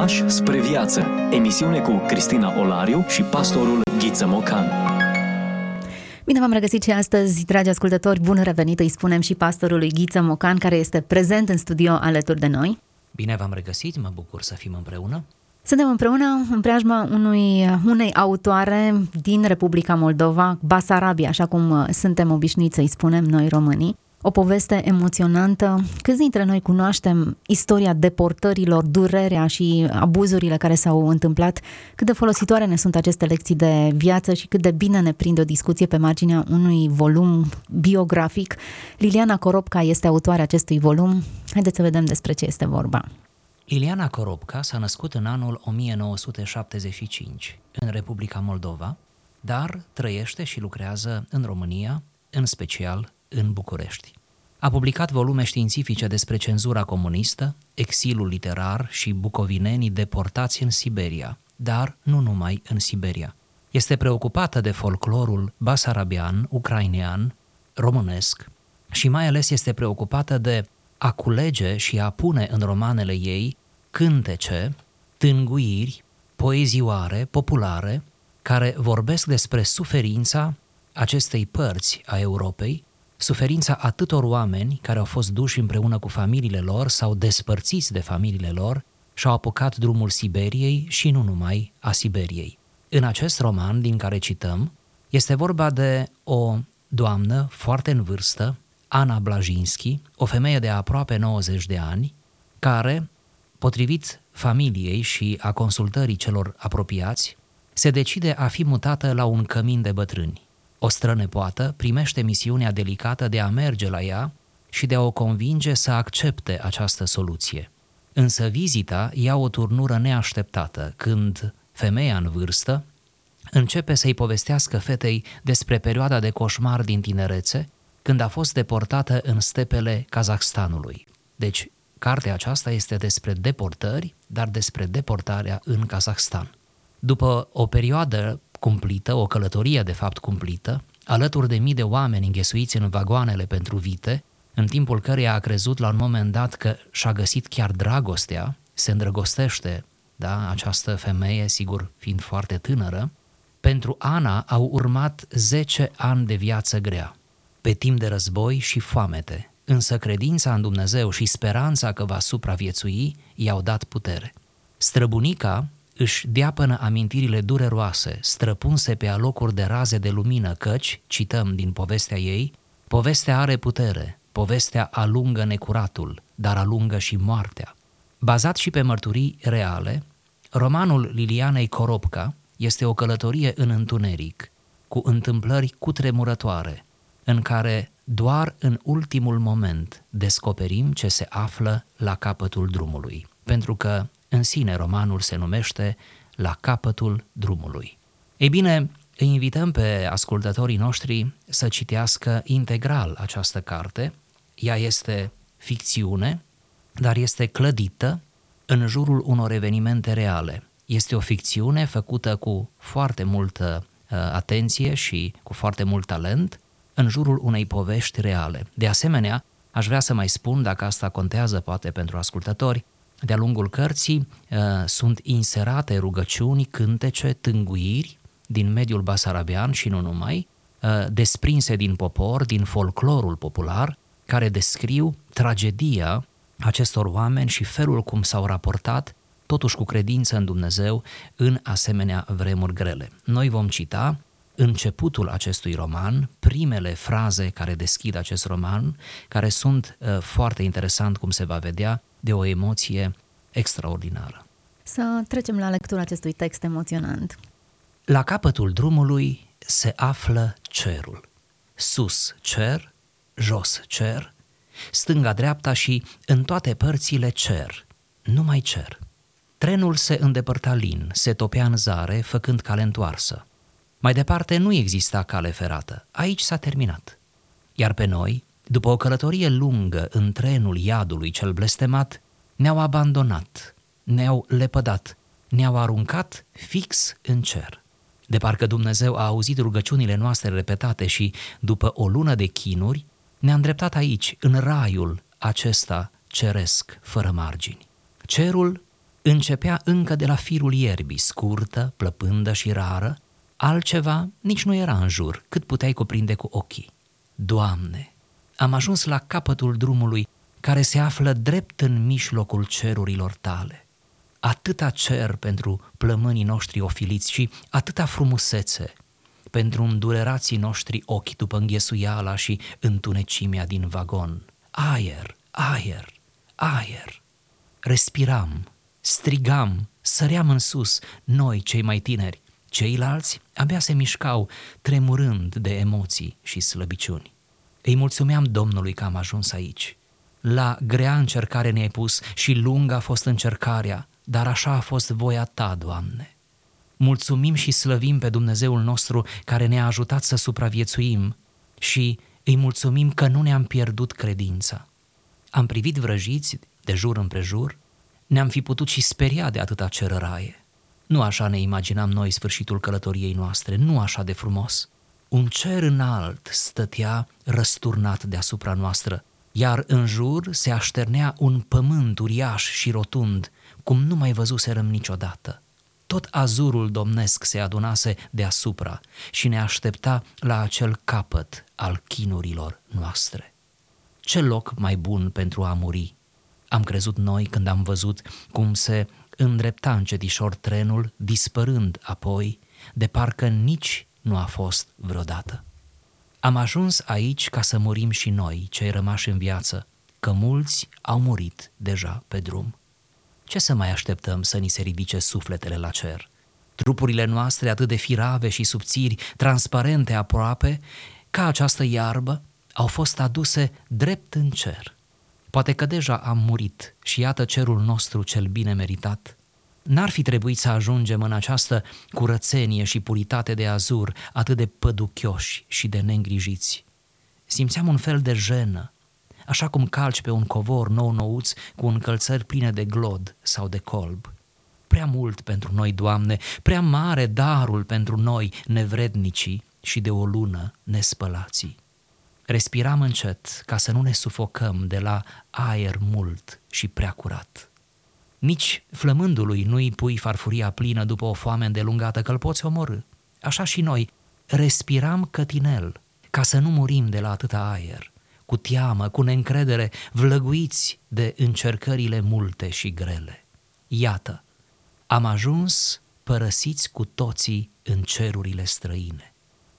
Pași spre viață. Emisiune cu Cristina Olariu și pastorul Ghiță Mocan. Bine v-am regăsit și astăzi, dragi ascultători, bun revenit, îi spunem și pastorului Ghiță Mocan, care este prezent în studio alături de noi. Bine v-am regăsit, mă bucur să fim împreună. Suntem împreună în preajma unui, unei autoare din Republica Moldova, Basarabia, așa cum suntem obișnuiți să-i spunem noi românii o poveste emoționantă. Câți dintre noi cunoaștem istoria deportărilor, durerea și abuzurile care s-au întâmplat? Cât de folositoare ne sunt aceste lecții de viață și cât de bine ne prinde o discuție pe marginea unui volum biografic. Liliana Coropca este autoarea acestui volum. Haideți să vedem despre ce este vorba. Iliana Coropca s-a născut în anul 1975 în Republica Moldova, dar trăiește și lucrează în România, în special în București. A publicat volume științifice despre cenzura comunistă, exilul literar și bucovinenii deportați în Siberia, dar nu numai în Siberia. Este preocupată de folclorul basarabian, ucrainean, românesc și mai ales este preocupată de a culege și a pune în romanele ei cântece, tânguiri, poezioare, populare, care vorbesc despre suferința acestei părți a Europei suferința atâtor oameni care au fost duși împreună cu familiile lor sau despărțiți de familiile lor și au apucat drumul Siberiei și nu numai a Siberiei. În acest roman din care cităm, este vorba de o doamnă foarte în vârstă, Ana Blajinski, o femeie de aproape 90 de ani, care, potrivit familiei și a consultării celor apropiați, se decide a fi mutată la un cămin de bătrâni. O strănepoată primește misiunea delicată de a merge la ea și de a o convinge să accepte această soluție. Însă vizita ia o turnură neașteptată când femeia în vârstă începe să-i povestească fetei despre perioada de coșmar din tinerețe, când a fost deportată în stepele Kazahstanului. Deci, cartea aceasta este despre deportări, dar despre deportarea în Kazahstan. După o perioadă cumplită, o călătorie de fapt cumplită, alături de mii de oameni înghesuiți în vagoanele pentru vite, în timpul căreia a crezut la un moment dat că și-a găsit chiar dragostea, se îndrăgostește, da, această femeie, sigur, fiind foarte tânără, pentru Ana au urmat 10 ani de viață grea, pe timp de război și foamete, însă credința în Dumnezeu și speranța că va supraviețui i-au dat putere. Străbunica își deapănă amintirile dureroase, străpunse pe alocuri de raze de lumină, căci, cităm din povestea ei, povestea are putere, povestea alungă necuratul, dar alungă și moartea. Bazat și pe mărturii reale, romanul Lilianei Coropca este o călătorie în întuneric, cu întâmplări cutremurătoare, în care doar în ultimul moment descoperim ce se află la capătul drumului. Pentru că în sine romanul se numește La capătul drumului. Ei bine, îi invităm pe ascultătorii noștri să citească integral această carte. Ea este ficțiune, dar este clădită în jurul unor evenimente reale. Este o ficțiune făcută cu foarte multă uh, atenție și cu foarte mult talent în jurul unei povești reale. De asemenea, aș vrea să mai spun, dacă asta contează poate pentru ascultători, de-a lungul cărții uh, sunt inserate rugăciuni, cântece, tânguiri din mediul basarabean și nu numai, uh, desprinse din popor, din folclorul popular, care descriu tragedia acestor oameni și felul cum s-au raportat, totuși cu credință în Dumnezeu, în asemenea vremuri grele. Noi vom cita începutul acestui roman, primele fraze care deschid acest roman, care sunt uh, foarte interesant cum se va vedea, de o emoție extraordinară. Să trecem la lectura acestui text emoționant. La capătul drumului se află cerul. Sus cer, jos cer, stânga-dreapta și în toate părțile cer, numai cer. Trenul se îndepărta lin, se topea în zare, făcând cale întoarsă. Mai departe nu exista cale ferată, aici s-a terminat. Iar pe noi, după o călătorie lungă în trenul iadului cel blestemat, ne-au abandonat, ne-au lepădat, ne-au aruncat fix în cer. De parcă Dumnezeu a auzit rugăciunile noastre repetate și, după o lună de chinuri, ne-a îndreptat aici, în raiul acesta ceresc, fără margini. Cerul începea încă de la firul ierbii, scurtă, plăpândă și rară, altceva nici nu era în jur, cât puteai cuprinde cu ochii. Doamne, am ajuns la capătul drumului care se află drept în mijlocul cerurilor tale. Atâta cer pentru plămânii noștri ofiliți și atâta frumusețe pentru îndurerații noștri ochi după înghesuiala și întunecimea din vagon. Aer, aer, aer. Respiram, strigam, săream în sus, noi cei mai tineri. Ceilalți abia se mișcau, tremurând de emoții și slăbiciuni. Îi mulțumeam Domnului că am ajuns aici. La grea încercare ne-ai pus și lungă a fost încercarea, dar așa a fost voia Ta, Doamne. Mulțumim și slăvim pe Dumnezeul nostru care ne-a ajutat să supraviețuim și îi mulțumim că nu ne-am pierdut credința. Am privit vrăjiți de jur împrejur, ne-am fi putut și speria de atâta cerăraie. Nu așa ne imaginam noi sfârșitul călătoriei noastre, nu așa de frumos. Un cer înalt stătea răsturnat deasupra noastră, iar în jur se așternea un pământ uriaș și rotund, cum nu mai văzuserăm niciodată. Tot azurul domnesc se adunase deasupra și ne aștepta la acel capăt al chinurilor noastre. Ce loc mai bun pentru a muri? Am crezut noi când am văzut cum se îndrepta încetișor trenul, dispărând apoi, de parcă nici nu a fost vreodată. Am ajuns aici ca să murim și noi, cei rămași în viață, că mulți au murit deja pe drum. Ce să mai așteptăm să ni se ridice sufletele la cer? Trupurile noastre atât de firave și subțiri, transparente aproape, ca această iarbă, au fost aduse drept în cer. Poate că deja am murit și iată cerul nostru cel bine meritat. N-ar fi trebuit să ajungem în această curățenie și puritate de azur, atât de păduchioși și de neîngrijiți. Simțeam un fel de jenă, așa cum calci pe un covor nou-nouț cu încălțări pline de glod sau de colb. Prea mult pentru noi, Doamne, prea mare darul pentru noi, nevrednicii și de o lună nespălații. Respiram încet ca să nu ne sufocăm de la aer mult și prea curat. Nici flămândului nu-i pui farfuria plină după o foame îndelungată că-l poți omorâ. Așa și noi respiram cătinel ca să nu murim de la atâta aer, cu teamă, cu neîncredere, vlăguiți de încercările multe și grele. Iată, am ajuns părăsiți cu toții în cerurile străine.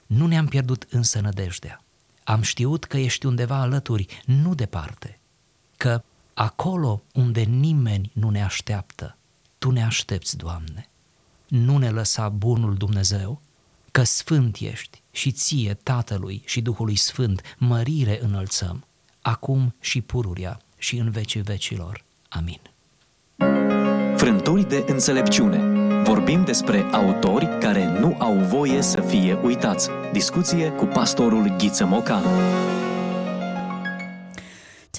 Nu ne-am pierdut însă nădejdea. Am știut că ești undeva alături, nu departe, că acolo unde nimeni nu ne așteaptă, Tu ne aștepți, Doamne. Nu ne lăsa bunul Dumnezeu, că sfânt ești și ție, Tatălui și Duhului Sfânt, mărire înălțăm, acum și pururia și în vecii vecilor. Amin. Frânturi de înțelepciune. Vorbim despre autori care nu au voie să fie uitați. Discuție cu pastorul Ghiță Mocan.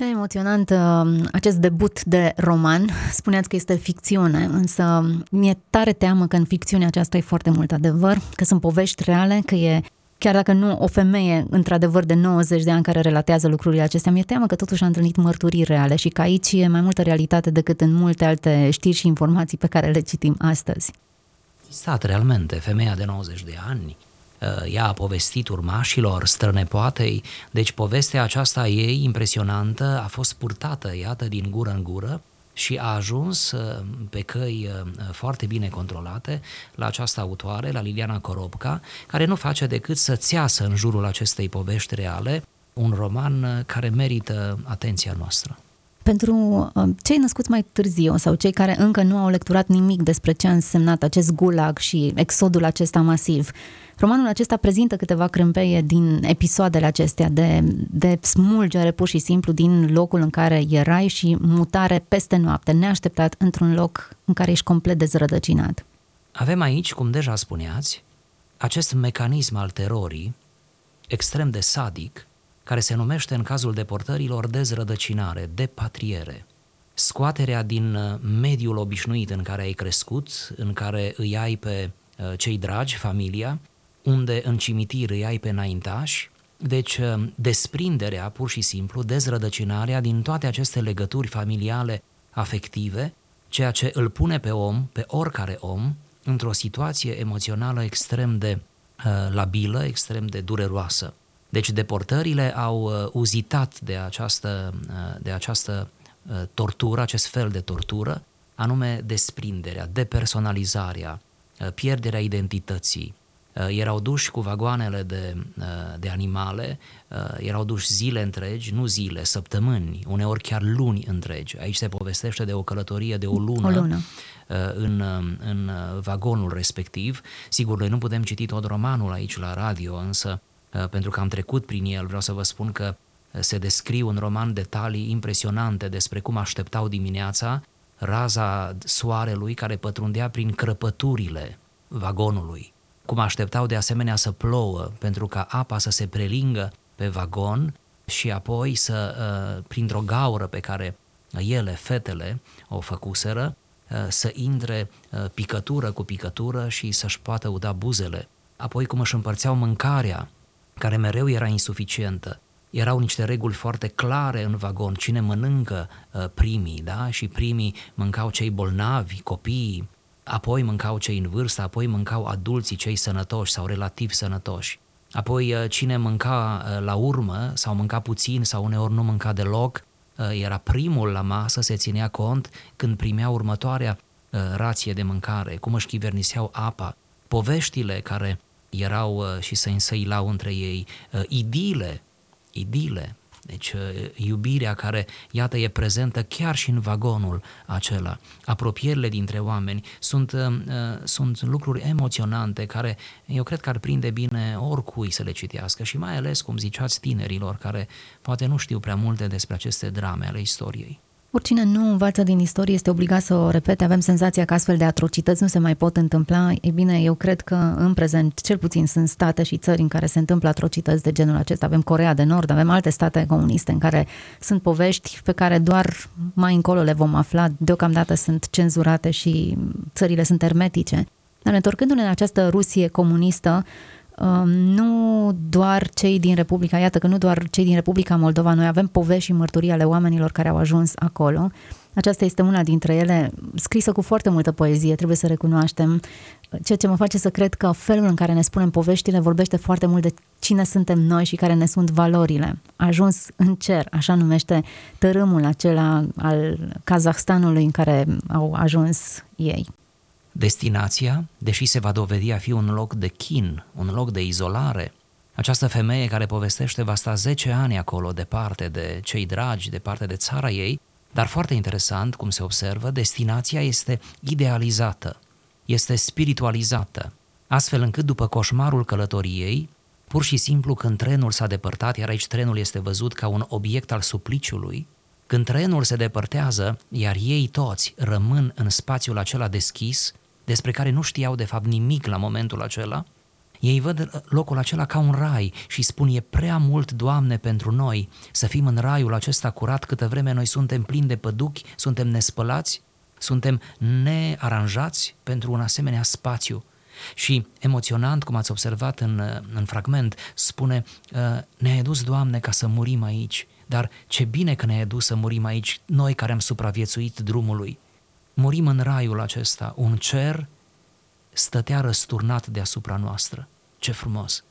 Ce emoționant uh, acest debut de roman. Spuneați că este ficțiune, însă mi-e tare teamă că în ficțiunea aceasta e foarte mult adevăr, că sunt povești reale, că e chiar dacă nu o femeie într-adevăr de 90 de ani care relatează lucrurile acestea, mi-e teamă că totuși a întâlnit mărturii reale și că aici e mai multă realitate decât în multe alte știri și informații pe care le citim astăzi. Stat realmente, femeia de 90 de ani, Uh, ea a povestit urmașilor, strănepoatei, deci povestea aceasta ei impresionantă a fost purtată, iată, din gură în gură și a ajuns uh, pe căi uh, foarte bine controlate la această autoare, la Liliana Coropca, care nu face decât să țeasă în jurul acestei povești reale un roman care merită atenția noastră. Pentru cei născuți mai târziu sau cei care încă nu au lecturat nimic despre ce a însemnat acest gulag și exodul acesta masiv, Romanul acesta prezintă câteva crâmpeie din episoadele acestea de, de smulgere pur și simplu din locul în care erai și mutare peste noapte, neașteptat într-un loc în care ești complet dezrădăcinat. Avem aici, cum deja spuneați, acest mecanism al terorii extrem de sadic, care se numește în cazul deportărilor dezrădăcinare, depatriere. Scoaterea din uh, mediul obișnuit în care ai crescut, în care îi ai pe uh, cei dragi, familia, unde în cimitir îi ai pe înaintași, deci uh, desprinderea, pur și simplu, dezrădăcinarea din toate aceste legături familiale afective ceea ce îl pune pe om, pe oricare om, într-o situație emoțională extrem de uh, labilă, extrem de dureroasă. Deci deportările au uh, uzitat de această, uh, de această uh, tortură, acest fel de tortură, anume desprinderea, depersonalizarea, uh, pierderea identității, Uh, erau duși cu vagoanele de, uh, de animale, uh, erau duși zile întregi, nu zile, săptămâni, uneori chiar luni întregi. Aici se povestește de o călătorie de o lună, o lună. În, în vagonul respectiv. Sigur, noi nu putem citi tot romanul aici la radio, însă pentru că am trecut prin el, vreau să vă spun că se descriu în roman detalii impresionante despre cum așteptau dimineața raza soarelui care pătrundea prin crăpăturile vagonului cum așteptau de asemenea să plouă pentru ca apa să se prelingă pe vagon și apoi să, uh, printr-o gaură pe care ele, fetele, o făcuseră, uh, să intre uh, picătură cu picătură și să-și poată uda buzele. Apoi cum își împărțeau mâncarea, care mereu era insuficientă. Erau niște reguli foarte clare în vagon, cine mănâncă primii, da? Și primii mâncau cei bolnavi, copiii, apoi mâncau cei în vârstă, apoi mâncau adulții cei sănătoși sau relativ sănătoși. Apoi uh, cine mânca uh, la urmă sau mânca puțin sau uneori nu mânca deloc, uh, era primul la masă, se ținea cont când primea următoarea rație de mâncare, cum își chiverniseau apa, poveștile care erau și se însăilau între ei, idile, idile deci uh, iubirea care, iată, e prezentă chiar și în vagonul acela. Apropierile dintre oameni sunt, uh, uh, sunt lucruri emoționante care eu cred că ar prinde bine oricui să le citească și mai ales, cum ziceați, tinerilor care poate nu știu prea multe despre aceste drame ale istoriei. Oricine nu învață din istorie este obligat să o repete. Avem senzația că astfel de atrocități nu se mai pot întâmpla. E bine, eu cred că în prezent, cel puțin, sunt state și țări în care se întâmplă atrocități de genul acesta. Avem Corea de Nord, avem alte state comuniste în care sunt povești pe care doar mai încolo le vom afla. Deocamdată sunt cenzurate și țările sunt hermetice. Dar întorcându-ne în această Rusie comunistă, Um, nu doar cei din Republica, iată că nu doar cei din Republica Moldova, noi avem povești și mărturii ale oamenilor care au ajuns acolo. Aceasta este una dintre ele, scrisă cu foarte multă poezie, trebuie să recunoaștem, ceea ce mă face să cred că felul în care ne spunem poveștile vorbește foarte mult de cine suntem noi și care ne sunt valorile. A ajuns în cer, așa numește tărâmul acela al Kazahstanului în care au ajuns ei. Destinația, deși se va dovedi a fi un loc de chin, un loc de izolare, această femeie care povestește va sta 10 ani acolo, departe de cei dragi, departe de țara ei, dar foarte interesant, cum se observă, destinația este idealizată, este spiritualizată, astfel încât după coșmarul călătoriei, pur și simplu când trenul s-a depărtat, iar aici trenul este văzut ca un obiect al supliciului, când trenul se depărtează, iar ei toți rămân în spațiul acela deschis, despre care nu știau de fapt nimic la momentul acela, ei văd locul acela ca un rai și spun e prea mult, Doamne, pentru noi să fim în raiul acesta curat câtă vreme noi suntem plini de păduchi, suntem nespălați, suntem nearanjați pentru un asemenea spațiu. Și emoționant, cum ați observat în, în fragment, spune, ne-ai dus, Doamne, ca să murim aici, dar ce bine că ne-ai dus să murim aici, noi care am supraviețuit drumului murim în raiul acesta, un cer stătea răsturnat deasupra noastră. Ce frumos!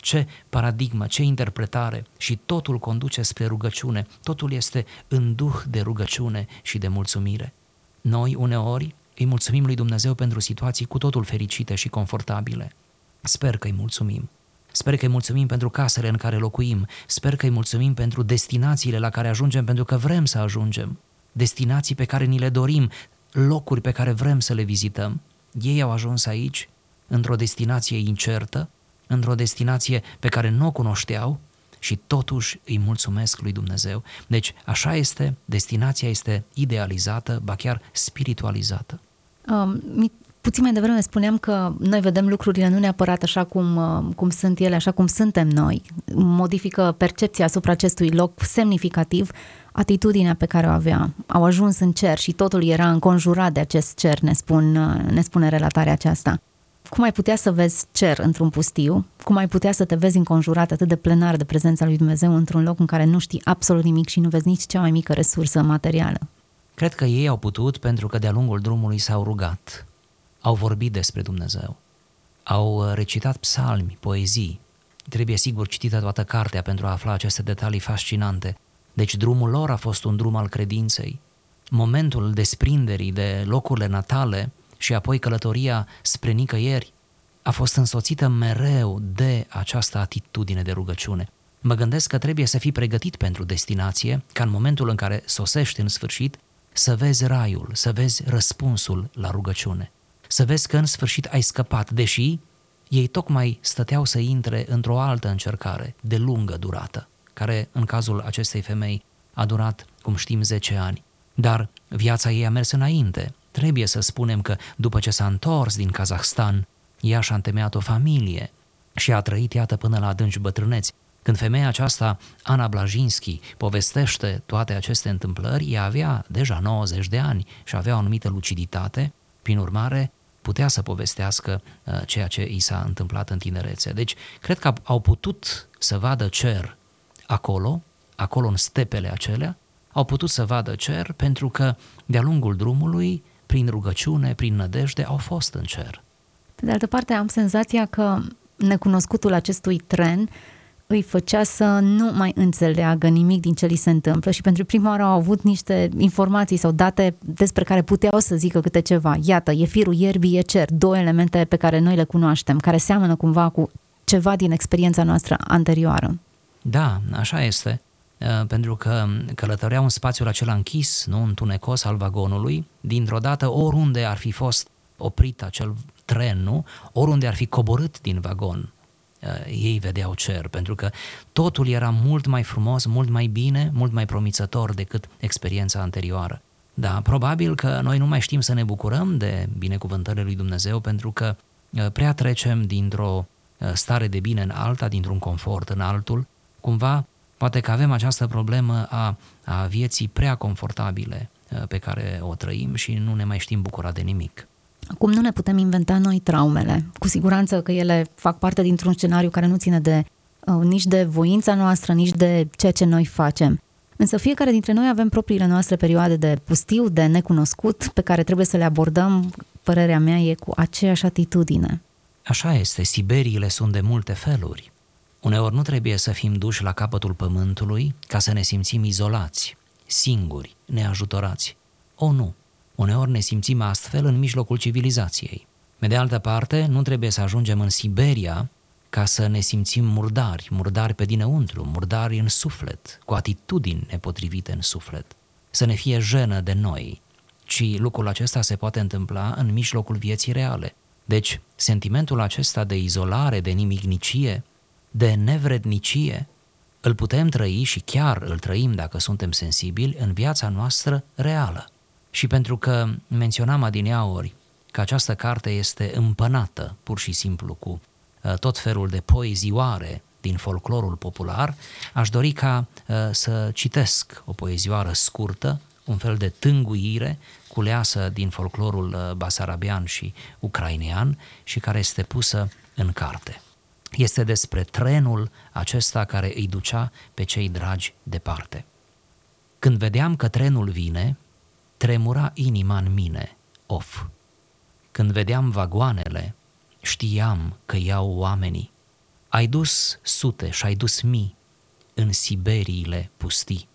Ce paradigmă, ce interpretare și totul conduce spre rugăciune, totul este în duh de rugăciune și de mulțumire. Noi, uneori, îi mulțumim lui Dumnezeu pentru situații cu totul fericite și confortabile. Sper că îi mulțumim. Sper că îi mulțumim pentru casele în care locuim. Sper că îi mulțumim pentru destinațiile la care ajungem pentru că vrem să ajungem. Destinații pe care ni le dorim, locuri pe care vrem să le vizităm. Ei au ajuns aici, într-o destinație incertă, într-o destinație pe care nu o cunoșteau și totuși îi mulțumesc lui Dumnezeu. Deci așa este, destinația este idealizată, ba chiar spiritualizată. Um, puțin mai devreme spuneam că noi vedem lucrurile nu neapărat așa cum, uh, cum sunt ele, așa cum suntem noi. Modifică percepția asupra acestui loc semnificativ atitudinea pe care o avea. Au ajuns în cer și totul era înconjurat de acest cer, ne, spun, ne spune relatarea aceasta. Cum ai putea să vezi cer într-un pustiu? Cum ai putea să te vezi înconjurat atât de plenar de prezența lui Dumnezeu într-un loc în care nu știi absolut nimic și nu vezi nici cea mai mică resursă materială? Cred că ei au putut pentru că de-a lungul drumului s-au rugat, au vorbit despre Dumnezeu, au recitat psalmi, poezii. Trebuie sigur citită toată cartea pentru a afla aceste detalii fascinante. Deci drumul lor a fost un drum al credinței. Momentul desprinderii de locurile natale și apoi călătoria spre nicăieri a fost însoțită mereu de această atitudine de rugăciune. Mă gândesc că trebuie să fii pregătit pentru destinație, ca în momentul în care sosești în sfârșit, să vezi raiul, să vezi răspunsul la rugăciune, să vezi că în sfârșit ai scăpat, deși ei tocmai stăteau să intre într-o altă încercare de lungă durată, care în cazul acestei femei a durat, cum știm, 10 ani. Dar viața ei a mers înainte. Trebuie să spunem că după ce s-a întors din Kazahstan, ea și-a întemeiat o familie și a trăit, iată, până la adânci bătrâneți. Când femeia aceasta, Ana Blajinski, povestește toate aceste întâmplări, ea avea deja 90 de ani și avea o anumită luciditate, prin urmare putea să povestească uh, ceea ce i s-a întâmplat în tinerețe. Deci, cred că au putut să vadă cer acolo, acolo în stepele acelea, au putut să vadă cer pentru că de-a lungul drumului, prin rugăciune, prin nădejde, au fost în cer. Pe de altă parte, am senzația că necunoscutul acestui tren îi făcea să nu mai înțeleagă nimic din ce li se întâmplă și pentru prima oară au avut niște informații sau date despre care puteau să zică câte ceva. Iată, e firul ierbii, e cer, două elemente pe care noi le cunoaștem, care seamănă cumva cu ceva din experiența noastră anterioară. Da, așa este, uh, pentru că călătoreau în spațiul acela închis, nu întunecos al vagonului, dintr-o dată oriunde ar fi fost oprit acel tren, nu? Oriunde ar fi coborât din vagon, uh, ei vedeau cer, pentru că totul era mult mai frumos, mult mai bine, mult mai promițător decât experiența anterioară. Da, probabil că noi nu mai știm să ne bucurăm de binecuvântările lui Dumnezeu pentru că uh, prea trecem dintr-o uh, stare de bine în alta, dintr-un confort în altul, cumva poate că avem această problemă a, a vieții prea confortabile pe care o trăim și nu ne mai știm bucura de nimic. Acum nu ne putem inventa noi traumele. Cu siguranță că ele fac parte dintr-un scenariu care nu ține de uh, nici de voința noastră, nici de ceea ce noi facem. Însă fiecare dintre noi avem propriile noastre perioade de pustiu, de necunoscut, pe care trebuie să le abordăm, părerea mea e cu aceeași atitudine. Așa este, Siberiile sunt de multe feluri. Uneori nu trebuie să fim duși la capătul pământului ca să ne simțim izolați, singuri, neajutorați. O, nu! Uneori ne simțim astfel în mijlocul civilizației. Pe de altă parte, nu trebuie să ajungem în Siberia ca să ne simțim murdari, murdari pe dinăuntru, murdari în suflet, cu atitudini nepotrivite în suflet. Să ne fie jenă de noi, ci lucrul acesta se poate întâmpla în mijlocul vieții reale. Deci, sentimentul acesta de izolare, de nimicnicie, de nevrednicie, îl putem trăi și chiar îl trăim dacă suntem sensibili în viața noastră reală. Și pentru că menționam adineauri că această carte este împănată pur și simplu cu uh, tot felul de poezioare din folclorul popular, aș dori ca uh, să citesc o poezioară scurtă, un fel de tânguire culeasă din folclorul uh, basarabian și ucrainean și care este pusă în carte. Este despre trenul acesta care îi ducea pe cei dragi departe. Când vedeam că trenul vine, tremura inima în mine, of. Când vedeam vagoanele, știam că iau oamenii. Ai dus sute și ai dus mii în Siberiile pustii.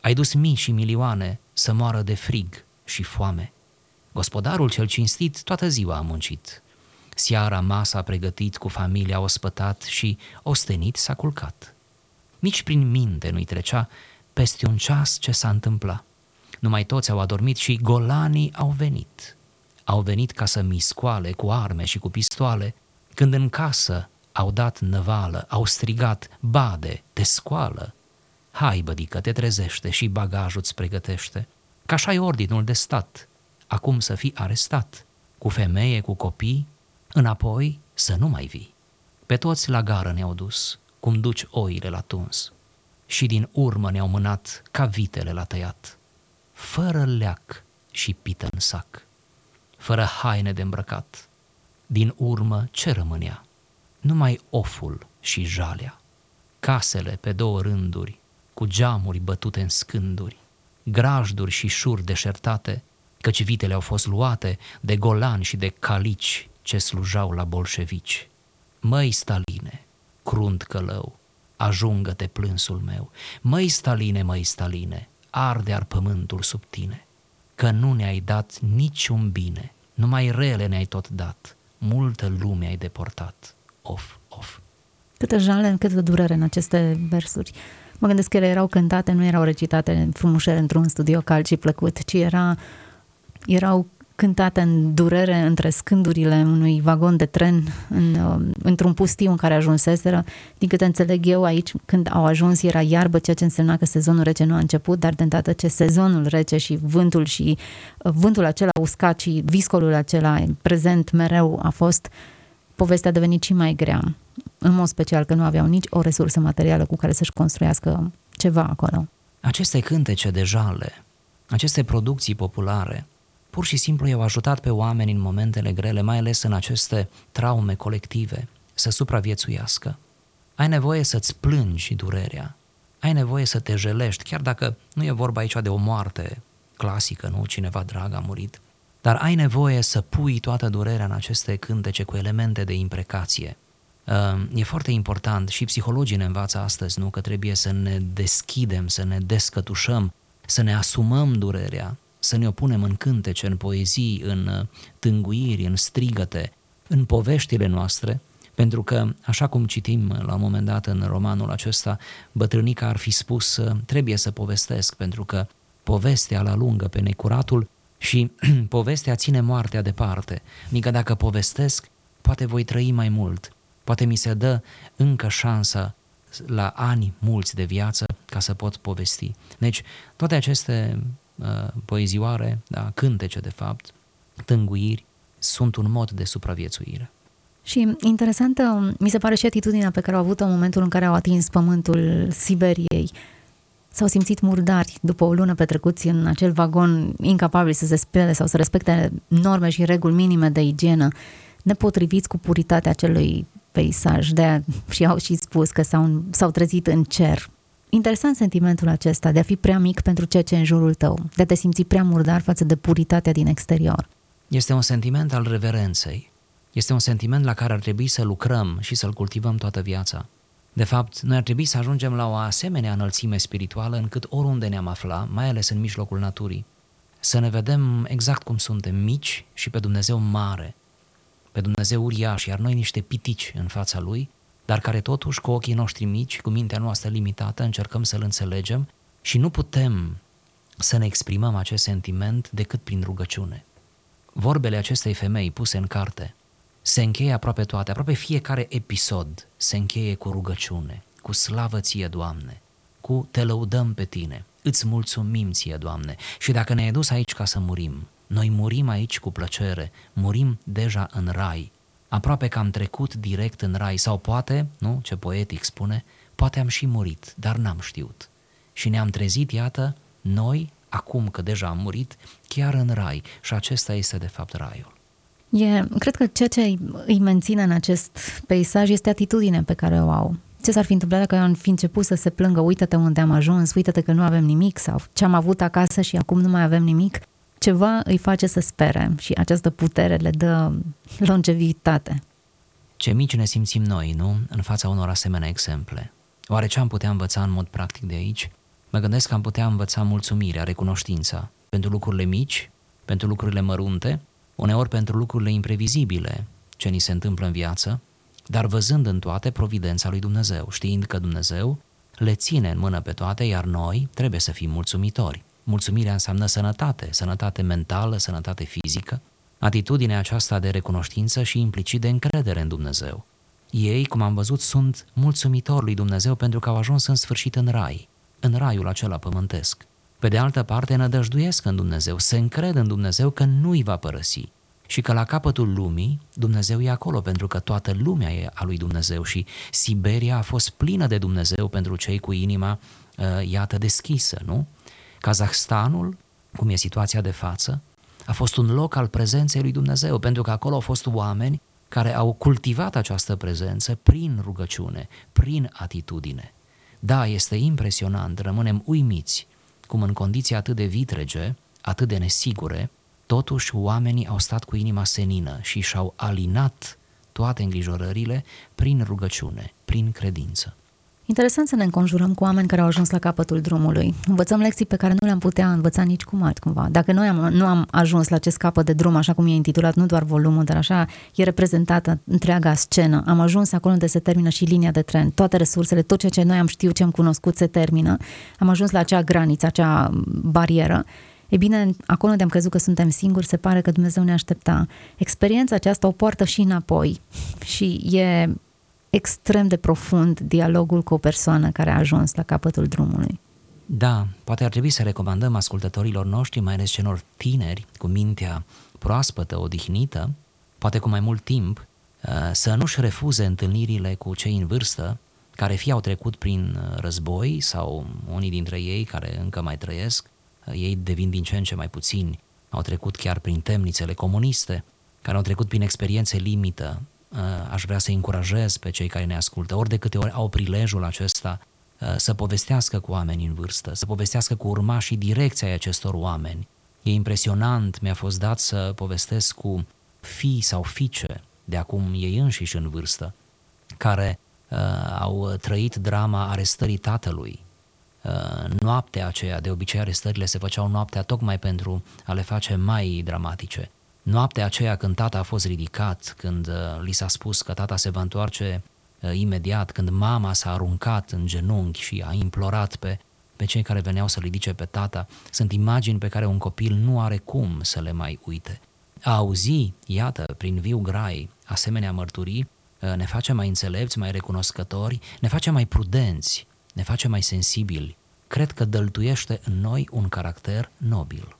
Ai dus mii și milioane să moară de frig și foame. Gospodarul cel cinstit toată ziua a muncit. Seara masa a pregătit, cu familia ospătat și ostenit s-a culcat. Nici prin minte nu-i trecea peste un ceas ce s-a întâmplat. Numai toți au adormit și golanii au venit. Au venit ca să miscoale cu arme și cu pistoale, când în casă au dat năvală, au strigat, bade, te scoală. Hai, bădică, te trezește și bagajul îți pregătește, că așa e ordinul de stat, acum să fii arestat, cu femeie, cu copii, înapoi să nu mai vii. Pe toți la gară ne-au dus, cum duci oile la tuns, și din urmă ne-au mânat ca vitele la tăiat fără leac și pită în sac, fără haine de îmbrăcat. Din urmă ce rămânea? Numai oful și jalea, casele pe două rânduri, cu geamuri bătute în scânduri, grajduri și șuri deșertate, căci vitele au fost luate de golani și de calici ce slujau la bolșevici. Măi, Staline, crunt călău, ajungă-te plânsul meu. Măi, Staline, măi, Staline, arde ar pământul sub tine, că nu ne-ai dat niciun bine, numai rele ne-ai tot dat, multă lume ai deportat. Of, of. Câtă jale, câtă durere în aceste versuri. Mă gândesc că ele erau cântate, nu erau recitate frumușele într-un studio cald și plăcut, ci era, erau cântate în durere între scândurile unui vagon de tren în, um, într-un pustiu în care ajunseseră. Din câte înțeleg eu aici, când au ajuns era iarbă, ceea ce însemna că sezonul rece nu a început, dar de îndată ce sezonul rece și vântul și uh, vântul acela uscat și viscolul acela prezent mereu a fost, povestea a devenit și mai grea. În mod special că nu aveau nici o resursă materială cu care să-și construiască ceva acolo. Aceste cântece de jale, aceste producții populare, pur și simplu i-au ajutat pe oameni în momentele grele, mai ales în aceste traume colective, să supraviețuiască. Ai nevoie să-ți plângi durerea, ai nevoie să te jelești, chiar dacă nu e vorba aici de o moarte clasică, nu? Cineva drag a murit, dar ai nevoie să pui toată durerea în aceste cântece cu elemente de imprecație. Ehm, e foarte important și psihologii ne învață astăzi, nu? Că trebuie să ne deschidem, să ne descătușăm, să ne asumăm durerea, să ne opunem în cântece, în poezii, în uh, tânguiri, în strigăte, în poveștile noastre, pentru că, așa cum citim la un moment dat în romanul acesta, bătrânica ar fi spus, uh, trebuie să povestesc, pentru că povestea la lungă pe necuratul și povestea ține moartea departe. Adică dacă povestesc, poate voi trăi mai mult, poate mi se dă încă șansa la ani mulți de viață ca să pot povesti. Deci, toate aceste Uh, poezioare, da, cântece de fapt, tânguiri, sunt un mod de supraviețuire. Și interesantă mi se pare și atitudinea pe care au avut-o în momentul în care au atins pământul Siberiei. S-au simțit murdari după o lună petrecuți în acel vagon incapabil să se spele sau să respecte norme și reguli minime de igienă, nepotriviți cu puritatea acelui peisaj. De și au și spus că s-au, s-au trezit în cer interesant sentimentul acesta de a fi prea mic pentru ceea ce e în jurul tău, de a te simți prea murdar față de puritatea din exterior. Este un sentiment al reverenței. Este un sentiment la care ar trebui să lucrăm și să-l cultivăm toată viața. De fapt, noi ar trebui să ajungem la o asemenea înălțime spirituală încât oriunde ne-am afla, mai ales în mijlocul naturii, să ne vedem exact cum suntem mici și pe Dumnezeu mare, pe Dumnezeu uriaș, iar noi niște pitici în fața Lui dar care totuși cu ochii noștri mici, cu mintea noastră limitată, încercăm să-l înțelegem și nu putem să ne exprimăm acest sentiment decât prin rugăciune. Vorbele acestei femei puse în carte se încheie aproape toate, aproape fiecare episod se încheie cu rugăciune, cu slavă ție, Doamne, cu te lăudăm pe tine, îți mulțumim ție, Doamne, și dacă ne-ai dus aici ca să murim, noi murim aici cu plăcere, murim deja în rai, aproape că am trecut direct în rai sau poate, nu, ce poetic spune, poate am și murit, dar n-am știut. Și ne-am trezit, iată, noi, acum că deja am murit, chiar în rai și acesta este de fapt raiul. E, cred că ceea ce îi menține în acest peisaj este atitudinea pe care o au. Ce s-ar fi întâmplat dacă am fi început să se plângă, uită-te unde am ajuns, uită-te că nu avem nimic sau ce am avut acasă și acum nu mai avem nimic? Ceva îi face să spere și această putere le dă longevitate. Ce mici ne simțim noi, nu? În fața unor asemenea exemple. Oare ce am putea învăța în mod practic de aici? Mă gândesc că am putea învăța mulțumirea, recunoștința pentru lucrurile mici, pentru lucrurile mărunte, uneori pentru lucrurile imprevizibile ce ni se întâmplă în viață, dar văzând în toate providența lui Dumnezeu, știind că Dumnezeu le ține în mână pe toate, iar noi trebuie să fim mulțumitori. Mulțumirea înseamnă sănătate, sănătate mentală, sănătate fizică, atitudinea aceasta de recunoștință și implicit de încredere în Dumnezeu. Ei, cum am văzut, sunt mulțumitori lui Dumnezeu pentru că au ajuns în sfârșit în rai, în raiul acela pământesc. Pe de altă parte, nădăjduiesc în Dumnezeu, se încred în Dumnezeu că nu îi va părăsi și că la capătul lumii Dumnezeu e acolo pentru că toată lumea e a lui Dumnezeu și Siberia a fost plină de Dumnezeu pentru cei cu inima, uh, iată, deschisă, nu? Kazahstanul, cum e situația de față, a fost un loc al prezenței lui Dumnezeu, pentru că acolo au fost oameni care au cultivat această prezență prin rugăciune, prin atitudine. Da, este impresionant, rămânem uimiți cum în condiții atât de vitrege, atât de nesigure, totuși oamenii au stat cu inima senină și și-au alinat toate îngrijorările prin rugăciune, prin credință. Interesant să ne înconjurăm cu oameni care au ajuns la capătul drumului. Învățăm lecții pe care nu le-am putea învăța nici cum altcumva. Dacă noi am, nu am ajuns la acest capăt de drum, așa cum e intitulat, nu doar volumul, dar așa e reprezentată întreaga scenă. Am ajuns acolo unde se termină și linia de tren. Toate resursele, tot ceea ce noi am știut, ce am cunoscut, se termină. Am ajuns la acea graniță, acea barieră. E bine, acolo unde am crezut că suntem singuri, se pare că Dumnezeu ne aștepta. Experiența aceasta o poartă și înapoi și e extrem de profund dialogul cu o persoană care a ajuns la capătul drumului. Da, poate ar trebui să recomandăm ascultătorilor noștri, mai ales celor tineri, cu mintea proaspătă, odihnită, poate cu mai mult timp, uh, să nu-și refuze întâlnirile cu cei în vârstă, care fie au trecut prin uh, război sau unii dintre ei care încă mai trăiesc, uh, ei devin din ce în ce mai puțini, au trecut chiar prin temnițele comuniste, care au trecut prin experiențe limită, Uh, aș vrea să încurajez pe cei care ne ascultă, ori de câte ori au prilejul acesta uh, să povestească cu oameni în vârstă, să povestească cu urmașii direcția acestor oameni. E impresionant, mi-a fost dat să povestesc cu fii sau fiice de acum ei înșiși în vârstă, care uh, au trăit drama arestării tatălui. Uh, noaptea aceea, de obicei arestările se făceau noaptea tocmai pentru a le face mai dramatice. Noaptea aceea când tata a fost ridicat, când uh, li s-a spus că tata se va întoarce uh, imediat, când mama s-a aruncat în genunchi și a implorat pe, pe cei care veneau să ridice pe tata, sunt imagini pe care un copil nu are cum să le mai uite. A auzi, iată, prin viu grai, asemenea mărturii, uh, ne face mai înțelepți, mai recunoscători, ne face mai prudenți, ne face mai sensibili. Cred că dăltuiește în noi un caracter nobil.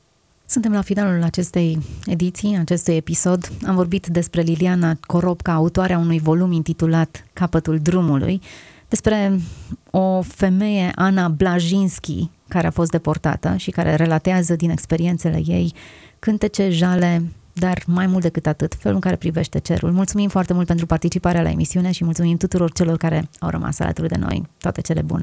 Suntem la finalul acestei ediții, acestui episod. Am vorbit despre Liliana Coropca, autoarea unui volum intitulat Capătul drumului, despre o femeie, Ana Blajinski, care a fost deportată și care relatează din experiențele ei cântece, jale, dar mai mult decât atât, felul în care privește cerul. Mulțumim foarte mult pentru participarea la emisiune și mulțumim tuturor celor care au rămas alături de noi. Toate cele bune!